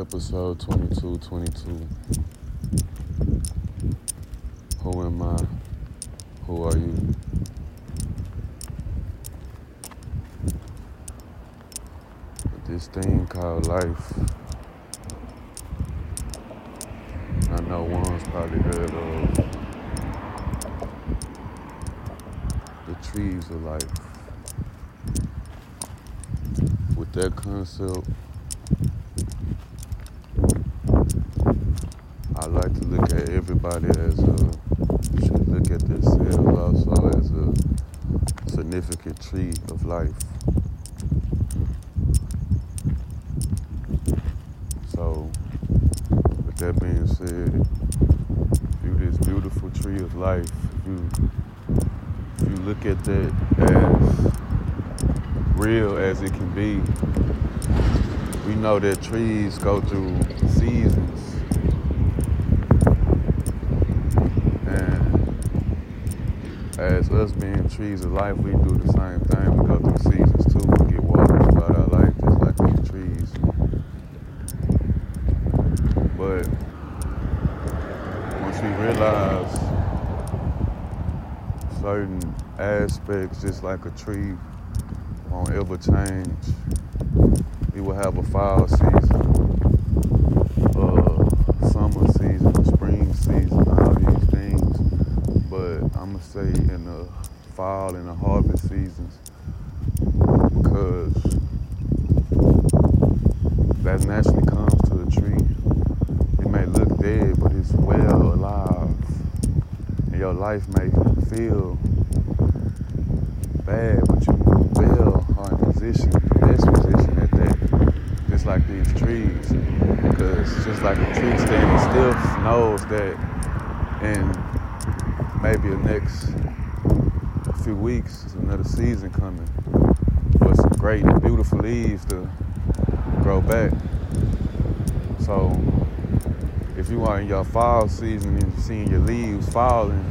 episode 22 22. Who am I? Who are you? This thing called life. I know one's probably heard of the trees of life. With that concept, I like everybody as a should look at themselves also as a significant tree of life. So, with that being said, you this beautiful tree of life, if you if you look at that as real as it can be, we know that trees go through seasons. And as us being trees of life, we do the same thing. We go through seasons too. We get watered throughout our life just like these trees. But once we realize certain aspects, just like a tree, won't ever change, we will have a fall season, a summer season, a spring season, all these things. But I'm gonna say in the fall and the harvest seasons because that naturally comes to the tree. It may look dead, but it's well alive. And your life may feel bad, but you well are in position, best position at that. Just like these trees. Because just like a tree standing still knows that and maybe the next few weeks, there's another season coming for some great, beautiful leaves to grow back. So if you are in your fall season and seeing your leaves falling,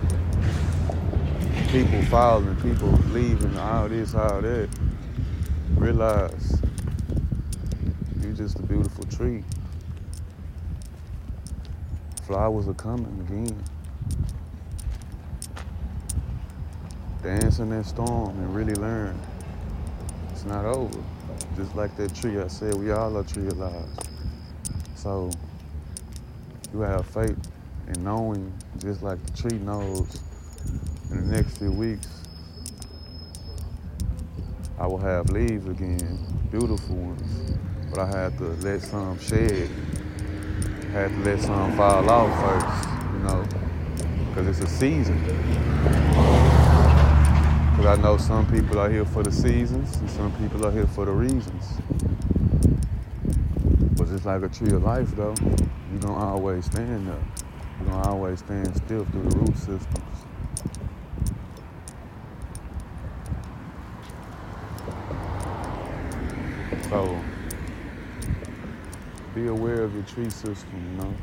people falling, people leaving, all this, all that, realize you're just a beautiful tree. Flowers are coming again. Dance in that storm and really learn. It's not over. Just like that tree I said, we all are tree of lives. So you have faith in knowing, just like the tree knows, in the next few weeks, I will have leaves again, beautiful ones. But I had to let some shed. I had to let some fall off first, you know, because it's a season. Because I know some people are here for the seasons and some people are here for the reasons. But it's like a tree of life, though, you're going to always stand there. You're going to always stand still through the root systems. So, be aware of your tree system, you know?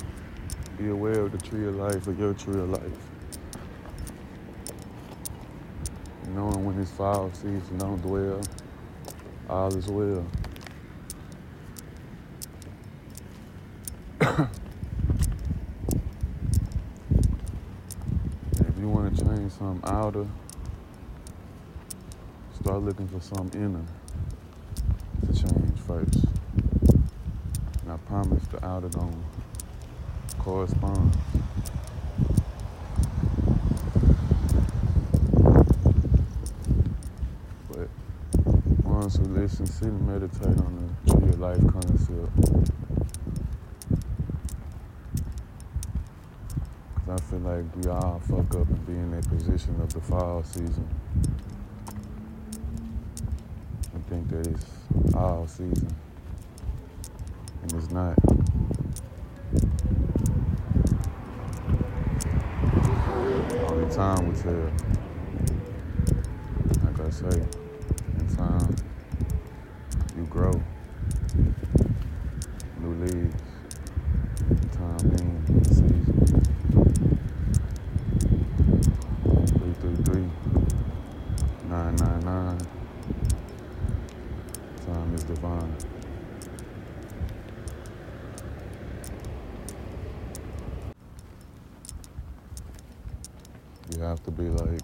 Be aware of the tree of life, of your tree of life. Knowing when it's fall season, don't dwell. All is well. if you want to change something outer, start looking for something inner to change first. And I promise the outer gonna correspond. But once we listen, sit and meditate on the of life concept. Cause I feel like we all fuck up and be in that position of the fall season. And think that it's all season. And it's not. Only time will tell. Like I say, grow. New leaves. Time being season. Three three three. Nine nine nine. Time is divine. You have to be like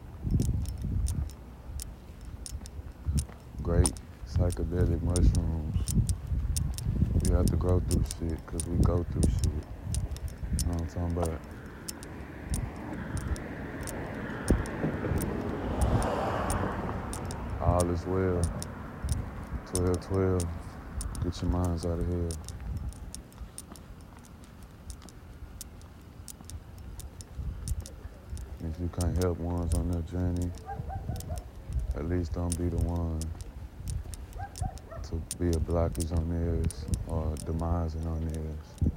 great psychedelic mushrooms. You have to grow through shit, cause we go through shit. You know what I'm talking about? All is well. 12 12. Get your minds out of here. If you can't help ones on their journey, at least don't be the one to be a blockage on theirs or demising on theirs.